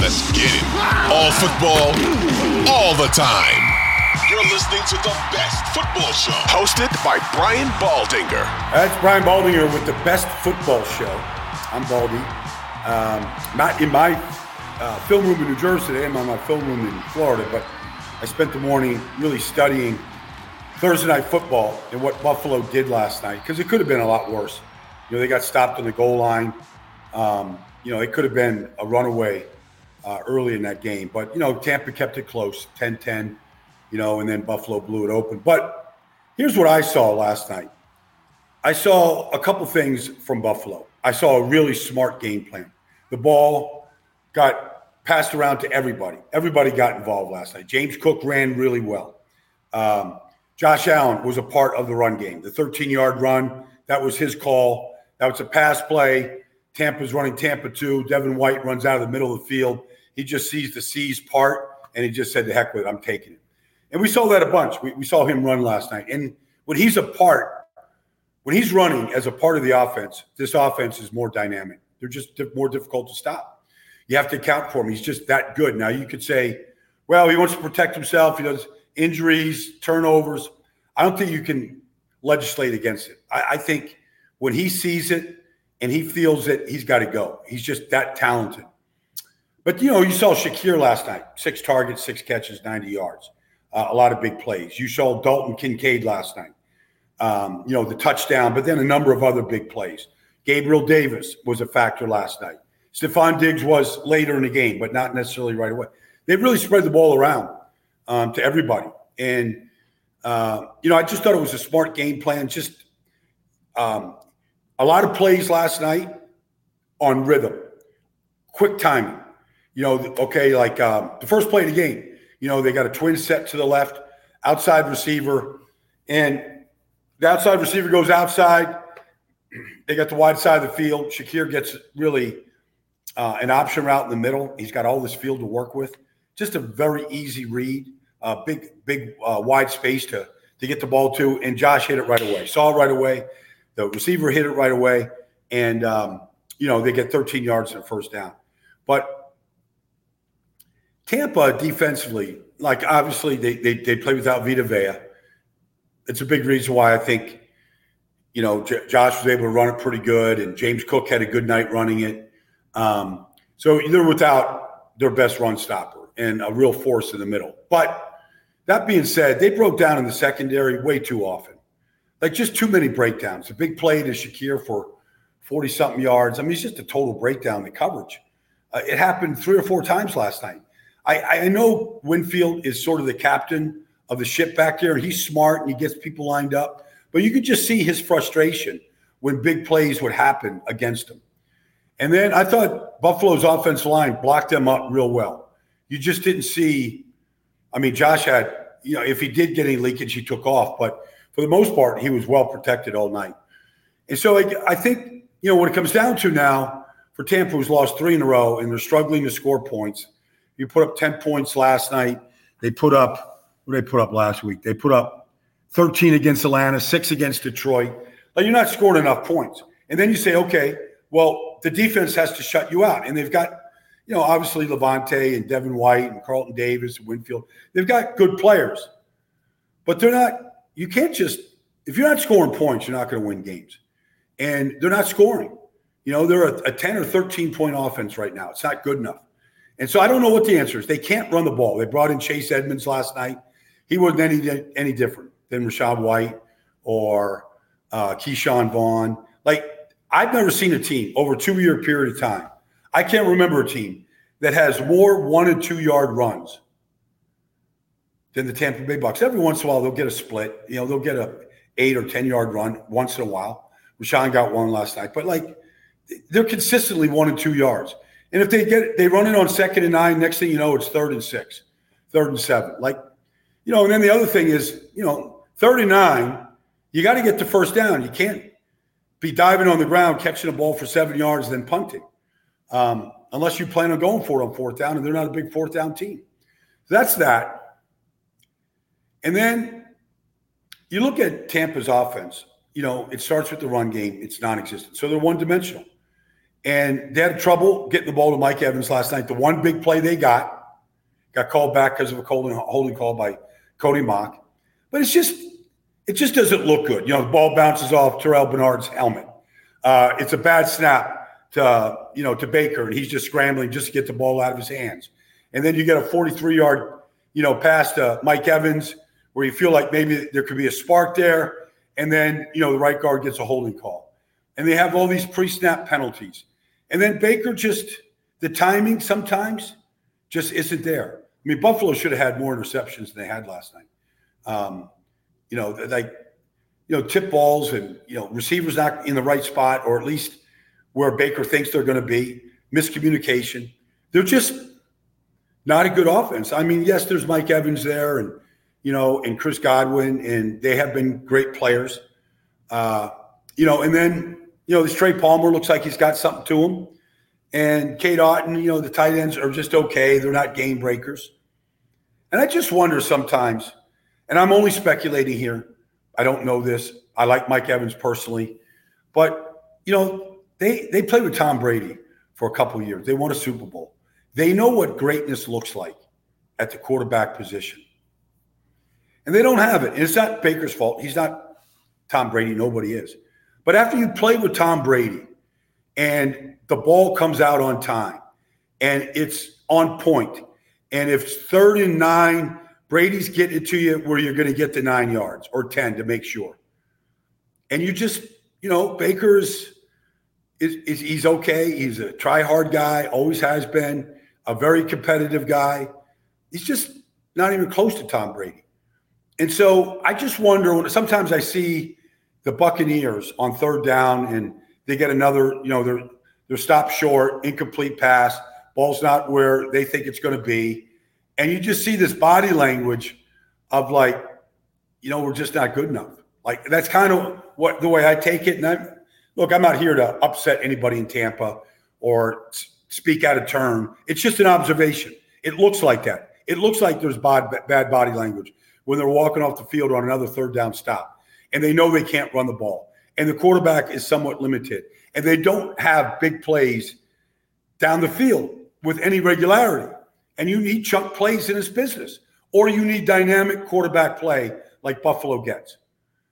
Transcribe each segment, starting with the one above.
Let's get it. All football, all the time. You're listening to the best football show, hosted by Brian Baldinger. That's Brian Baldinger with the best football show. I'm Baldy. Um, not in my uh, film room in New Jersey today. I'm on my film room in Florida, but I spent the morning really studying Thursday night football and what Buffalo did last night because it could have been a lot worse. You know, they got stopped on the goal line. Um, you know, it could have been a runaway uh, early in that game. But, you know, Tampa kept it close, 10 10, you know, and then Buffalo blew it open. But here's what I saw last night I saw a couple things from Buffalo. I saw a really smart game plan. The ball got passed around to everybody. Everybody got involved last night. James Cook ran really well. Um, Josh Allen was a part of the run game. The 13 yard run, that was his call. That was a pass play. Tampa's running Tampa 2. Devin White runs out of the middle of the field. He just sees the C's part and he just said, the heck with it, I'm taking it. And we saw that a bunch. We, we saw him run last night. And when he's a part, when he's running as a part of the offense, this offense is more dynamic. They're just more difficult to stop. You have to account for him. He's just that good. Now you could say, well, he wants to protect himself. He does injuries, turnovers. I don't think you can legislate against it. I, I think when he sees it and he feels that he's got to go. He's just that talented. But you know, you saw Shakir last night: six targets, six catches, ninety yards, uh, a lot of big plays. You saw Dalton Kincaid last night. Um, you know, the touchdown, but then a number of other big plays. Gabriel Davis was a factor last night. Stefon Diggs was later in the game, but not necessarily right away. They really spread the ball around um, to everybody, and uh, you know, I just thought it was a smart game plan. Just um, a lot of plays last night on rhythm, quick timing. You know, okay, like um, the first play of the game, you know, they got a twin set to the left, outside receiver, and the outside receiver goes outside. They got the wide side of the field. Shakir gets really uh, an option route in the middle. He's got all this field to work with. Just a very easy read, uh, big, big, uh, wide space to to get the ball to, and Josh hit it right away. Saw it right away. The receiver hit it right away, and um, you know they get 13 yards and a first down. But Tampa defensively, like obviously they they, they play without Vita Vea. It's a big reason why I think you know J- Josh was able to run it pretty good, and James Cook had a good night running it. Um, so they're without their best run stopper and a real force in the middle. But that being said, they broke down in the secondary way too often. Like just too many breakdowns. A big play to Shakir for 40 something yards. I mean, it's just a total breakdown in coverage. Uh, it happened three or four times last night. I, I know Winfield is sort of the captain of the ship back there, and he's smart and he gets people lined up. But you could just see his frustration when big plays would happen against him. And then I thought Buffalo's offensive line blocked them up real well. You just didn't see. I mean, Josh had, you know, if he did get any leakage, he took off. But for the most part, he was well protected all night. And so I, I think, you know, what it comes down to now for Tampa, who's lost three in a row and they're struggling to score points. You put up 10 points last night. They put up, what they put up last week? They put up 13 against Atlanta, six against Detroit. Like you're not scoring enough points. And then you say, okay, well, the defense has to shut you out. And they've got, you know, obviously Lavonte and Devin White and Carlton Davis and Winfield. They've got good players, but they're not you can't just if you're not scoring points, you're not going to win games. And they're not scoring. You know, they're a, a 10 or 13 point offense right now. It's not good enough. And so I don't know what the answer is. They can't run the ball. They brought in Chase Edmonds last night. He wasn't any any different than Rachaad White or uh, Ke'Shawn Vaughn. Like I've never seen a team over a two year period of time. I can't remember a team that has more one and two yard runs than the Tampa Bay Bucks. Every once in a while, they'll get a split. You know, they'll get a eight or ten yard run once in a while. Rashawn got one last night, but like they're consistently one and two yards. And if they get they run it on second and nine, next thing you know, it's third and six, third and seven. Like, you know, and then the other thing is, you know, third and nine, you got to get the first down. You can't be diving on the ground, catching a ball for seven yards, then punting. Um, unless you plan on going for it on fourth down, and they're not a big fourth down team. That's that. And then you look at Tampa's offense, you know, it starts with the run game, it's non existent. So they're one dimensional. And they had trouble getting the ball to Mike Evans last night. The one big play they got got called back because of a holding, call by Cody Mauch. But it's just, it just doesn't look good. You know, the ball bounces off Terrel Bernard's helmet. Uh, it's a bad snap to, you know, to Baker, and he's just scrambling just to get the ball out of his hands. And then you get a 43 yard, you know, pass to Mike Evans where you feel like maybe there could be a spark there. And then, you know, the right guard gets a holding call. And they have all these pre snap penalties. And then Baker just, the timing sometimes just isn't there. I mean, Buffalo should have had more interceptions than they had last night. Um, you know, like, you know, tip balls and, you know, receivers not in the right spot or at least where Baker thinks they're going to be, miscommunication. They're just not a good offense. I mean, yes, there's Mike Evans there and, you know, and Chris Godwin, and they have been great players. Uh, you know, and then, you know, this Trey Palmer looks like he's got something to him. And Cade Otton, you know, the tight ends are just okay. They're not game breakers. And I just wonder sometimes, and I'm only speculating here. I don't know this. I like Mike Evans personally, but you know, they they played with Tom Brady for a couple years. They won a Super Bowl. They know what greatness looks like at the quarterback position. And they don't have it. And it's not Baker's fault. He's not Tom Brady. Nobody is. But after you play with Tom Brady and the ball comes out on time and it's on point, and if third and nine, Brady's getting it to you where you're going to get the nine yards or 10 to make sure. And you just, you know, Baker's is, is he's okay. He's a try hard guy, always has been a very competitive guy. He's just not even close to Tom Brady. And so I just wonder when sometimes I see the Buccaneers on third down and they get another, you know, they're they're stopped short, incomplete pass, ball's not where they think it's going to be. And you just see this body language of like, you know, we're just not good enough. Like that's kind of what the way I take it. And I look, I'm not here to upset anybody in Tampa or speak out of turn. It's just an observation. It looks like that. It looks like there's bad, bad body language when they're walking off the field on another third down stop and they know they can't run the ball and the quarterback is somewhat limited and they don't have big plays down the field with any regularity and you need chunk plays in this business or you need dynamic quarterback play like buffalo gets.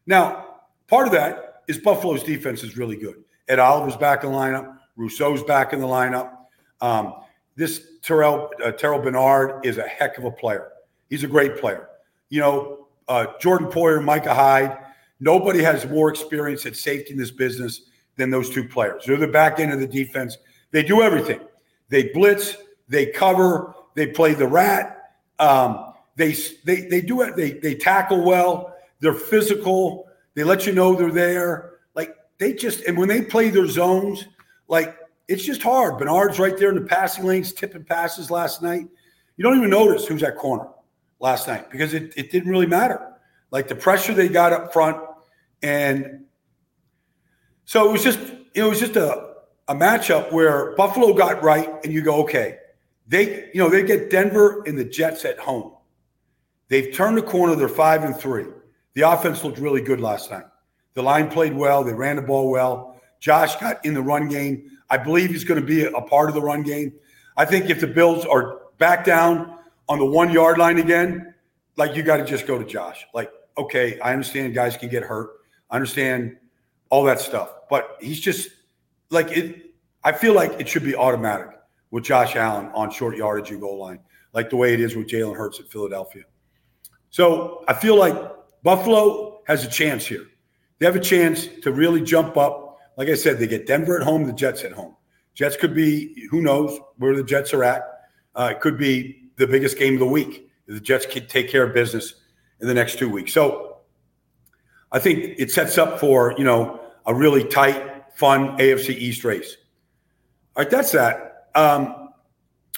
Now part of that is buffalo's defense is really good. Ed oliver's back in the lineup. Rousseau's back in the lineup. Um, this terrel uh, terrel bernard is a heck of a player. He's a great player you know, uh, Jordan Poyer, Micah Hyde. Nobody has more experience at safety in this business than those two players. They're the back end of the defense. They do everything. They blitz, they cover, they play the rat. Um, they they they do it. They they tackle well. They're physical. They let you know they're there. Like they just and when they play their zones, like it's just hard. Bernard's right there in the passing lanes, tipping passes last night. You don't even notice who's at corner last night because it, it didn't really matter. Like the pressure they got up front. And so it was just, it was just a, a matchup where Buffalo got right and you go, okay, they, you know, they get Denver and the Jets at home. They've turned the corner. They're five and three. The offense looked really good last night. The line played well. They ran the ball well. Josh got in the run game. I believe he's going to be a part of the run game. I think if the Bills are back down on the one yard line again, like you got to just go to Josh. Like, okay, I understand guys can get hurt. I understand all that stuff, but he's just like it. I feel like it should be automatic with Josh Allen on short yardage and goal line, like the way it is with Jalen Hurts at Philadelphia. So I feel like Buffalo has a chance here. They have a chance to really jump up. Like I said, they get Denver at home, the Jets at home. Jets could be, who knows where the Jets are at. Uh, it could be the biggest game of the week. The Jets can take care of business in the next two weeks. So I think it sets up for, you know, a really tight, fun AFC East race. All right, that's that. Um,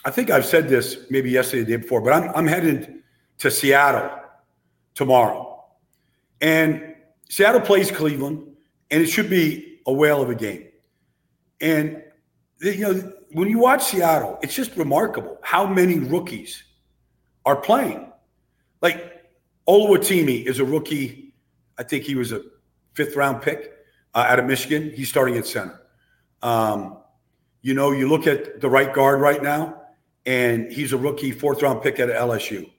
I think I've said this maybe yesterday, the day before, but I'm, I'm headed to Seattle tomorrow. And Seattle plays Cleveland, and it should be a whale of a game. And, you know, when you watch Seattle, it's just remarkable how many rookies are playing. Like Oluwatimi is a rookie. I think he was a fifth round pick uh, out of Michigan. He's starting at center. Um, You know, you look at the right guard right now, and he's a rookie fourth round pick at LSU.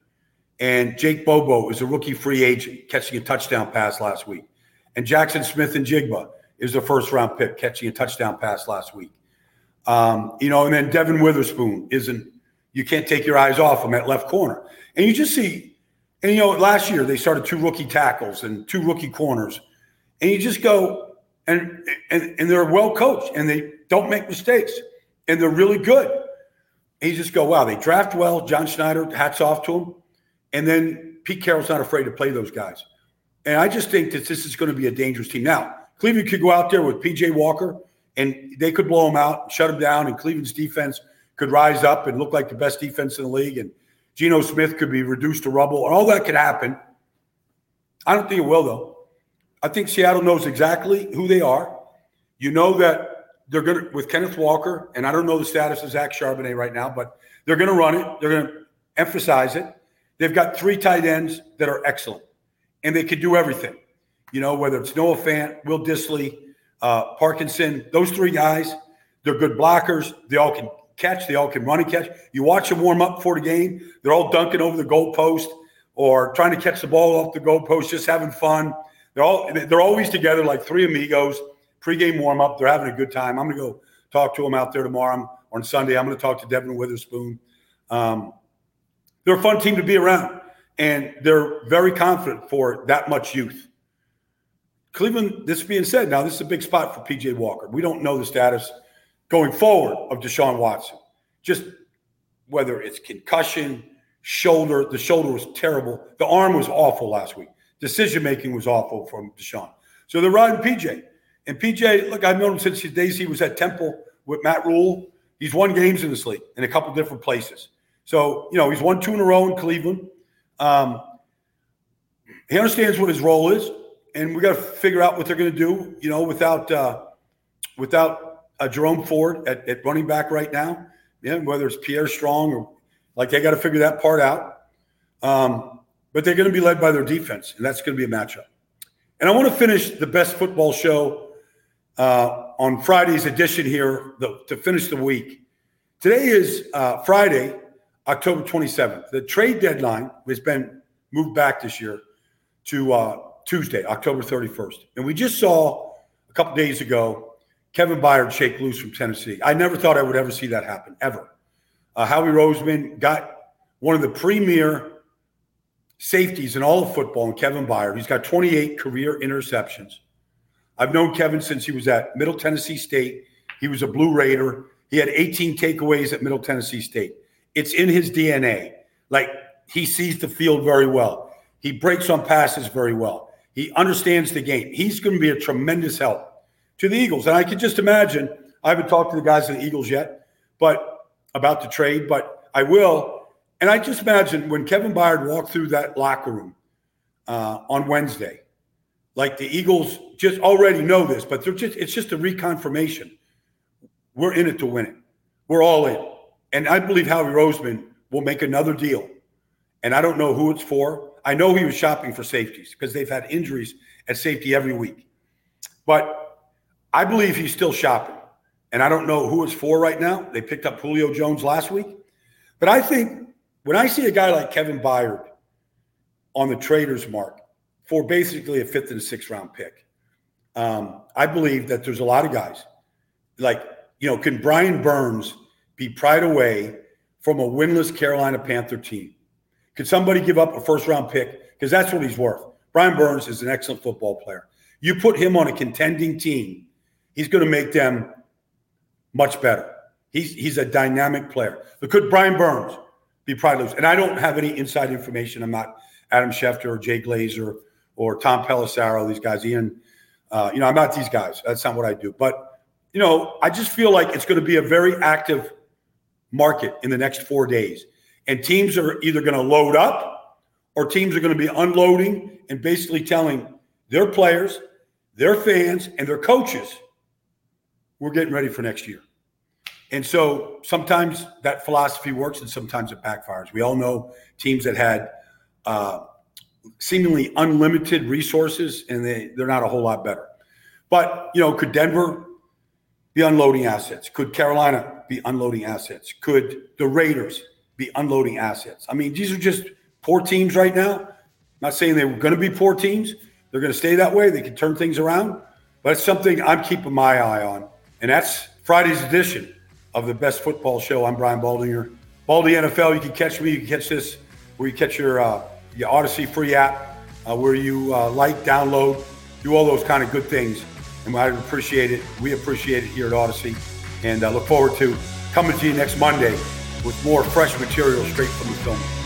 And Jake Bobo is a rookie free agent catching a touchdown pass last week. And Jackson Smith-Njigba is a first round pick catching a touchdown pass last week. Um, you know, and then Devon Witherspoon isn't, you can't take your eyes off him at left corner. And you just see, and you know, last year they started two rookie tackles and two rookie corners. And you just go, and, and, and they're well coached and they don't make mistakes and they're really good. And you just go, wow, they draft well. John Schneider, hats off to him. And then Pete Carroll's not afraid to play those guys. And I just think that this is going to be a dangerous team. Now, Cleveland could go out there with PJ Walker and they could blow them out, shut them down, and Cleveland's defense could rise up and look like the best defense in the league. And Geno Smith could be reduced to rubble, and all that could happen. I don't think it will, though. I think Seattle knows exactly who they are. You know that they're going to, with Kenneth Walker, and I don't know the status of Zach Charbonnet right now, but they're going to run it. They're going to emphasize it. They've got three tight ends that are excellent, and they can do everything. You know, whether it's Noah Fant, Will Dissly, uh, Parkinson, those three guys, they're good blockers. They all can catch. They all can run and catch. You watch them warm up before the game. They're all dunking over the goalpost or trying to catch the ball off the goalpost, just having fun. They're all they're always together like three amigos. Pre-game warm up. They're having a good time. I'm to go talk to them out there tomorrow. on Sunday, I'm to talk to Devon Witherspoon. Um, they're a fun team to be around, and they're very confident for that much youth. Cleveland, this being said, now this is a big spot for PJ Walker. We don't know the status going forward of Deshaun Watson. Just whether it's concussion, shoulder, the shoulder was terrible. The arm was awful last week. Decision making was awful from Deshaun. So they're riding PJ. And PJ, look, I've known him since the days he was at Temple with Matt Rhule. He's won games in this league in a couple different places. So, you know, he's won two in a row in Cleveland. Um, he understands what his role is and we got to figure out what they're going to do. You know, without uh, without a uh, Jerome Ford at, at running back right now, yeah, whether it's Pierre Strong or like they got to figure that part out. Um, but they're going to be led by their defense, and that's going to be a matchup. And I want to finish the best football show uh, on Friday's edition here the, to finish the week. Today is uh, Friday, October 27th. The trade deadline has been moved back this year to uh, Tuesday, October 31st. And we just saw a couple days ago Kevin Byard shake loose from Tennessee. I never thought I would ever see that happen, ever. Uh, Howie Roseman got one of the premier safeties in all of football in Kevin Byard. He's got 28 career interceptions. I've known Kevin since he was at Middle Tennessee State. He was a Blue Raider. He had 18 takeaways at Middle Tennessee State. It's in his DNA. Like he sees the field very well. He breaks on passes very well. He understands the game. He's going to be a tremendous help to the Eagles. And I can just imagine, I haven't talked to the guys of the Eagles yet, but about the trade, but I will. And I just imagine when Kevin Byard walked through that locker room uh, on Wednesday, like the Eagles just already know this, but they're just it's just a reconfirmation. We're in it to win it. We're all in. And I believe Howie Roseman will make another deal. And I don't know who it's for. I know he was shopping for safeties because they've had injuries at safety every week. But I believe he's still shopping. And I don't know who it's for right now. They picked up Julio Jones last week. But I think when I see a guy like Kevin Byard on the trader's mark for basically a fifth and sixth round pick, um, I believe that there's a lot of guys like, you know, can Brian Burns be pried away from a winless Carolina Panther team? Could somebody give up a first round pick? Because that's what he's worth. Brian Burns is an excellent football player. You put him on a contending team, he's going to make them much better. He's, he's a dynamic player. But could Brian Burns be prideless? And I don't have any inside information. I'm not Adam Schefter or Jay Glazer or Tom Pelissero, these guys, Ian. Uh, you know, I'm not these guys. That's not what I do. But, you know, I just feel like it's going to be a very active market in the next four days. And teams are either going to load up or teams are going to be unloading and basically telling their players, their fans, and their coaches, we're getting ready for next year. And so sometimes that philosophy works and sometimes it backfires. We all know teams that had uh, seemingly unlimited resources and they, they're not a whole lot better. But, you know, could Denver be unloading assets? Could Carolina be unloading assets? Could the Raiders be unloading assets? I mean, these are just poor teams right now. I'm not saying they were going to be poor teams. They're going to stay that way. They can turn things around. But it's something I'm keeping my eye on. And that's Friday's edition of the best football show. I'm Brian Baldinger. Baldy NFL, you can catch me. You can catch this where you catch your, uh, your Audacy free app, uh, where you uh, like, download, do all those kind of good things. And I appreciate it. We appreciate it here at Audacy. And I look forward to coming to you next Monday with more fresh material straight from the film.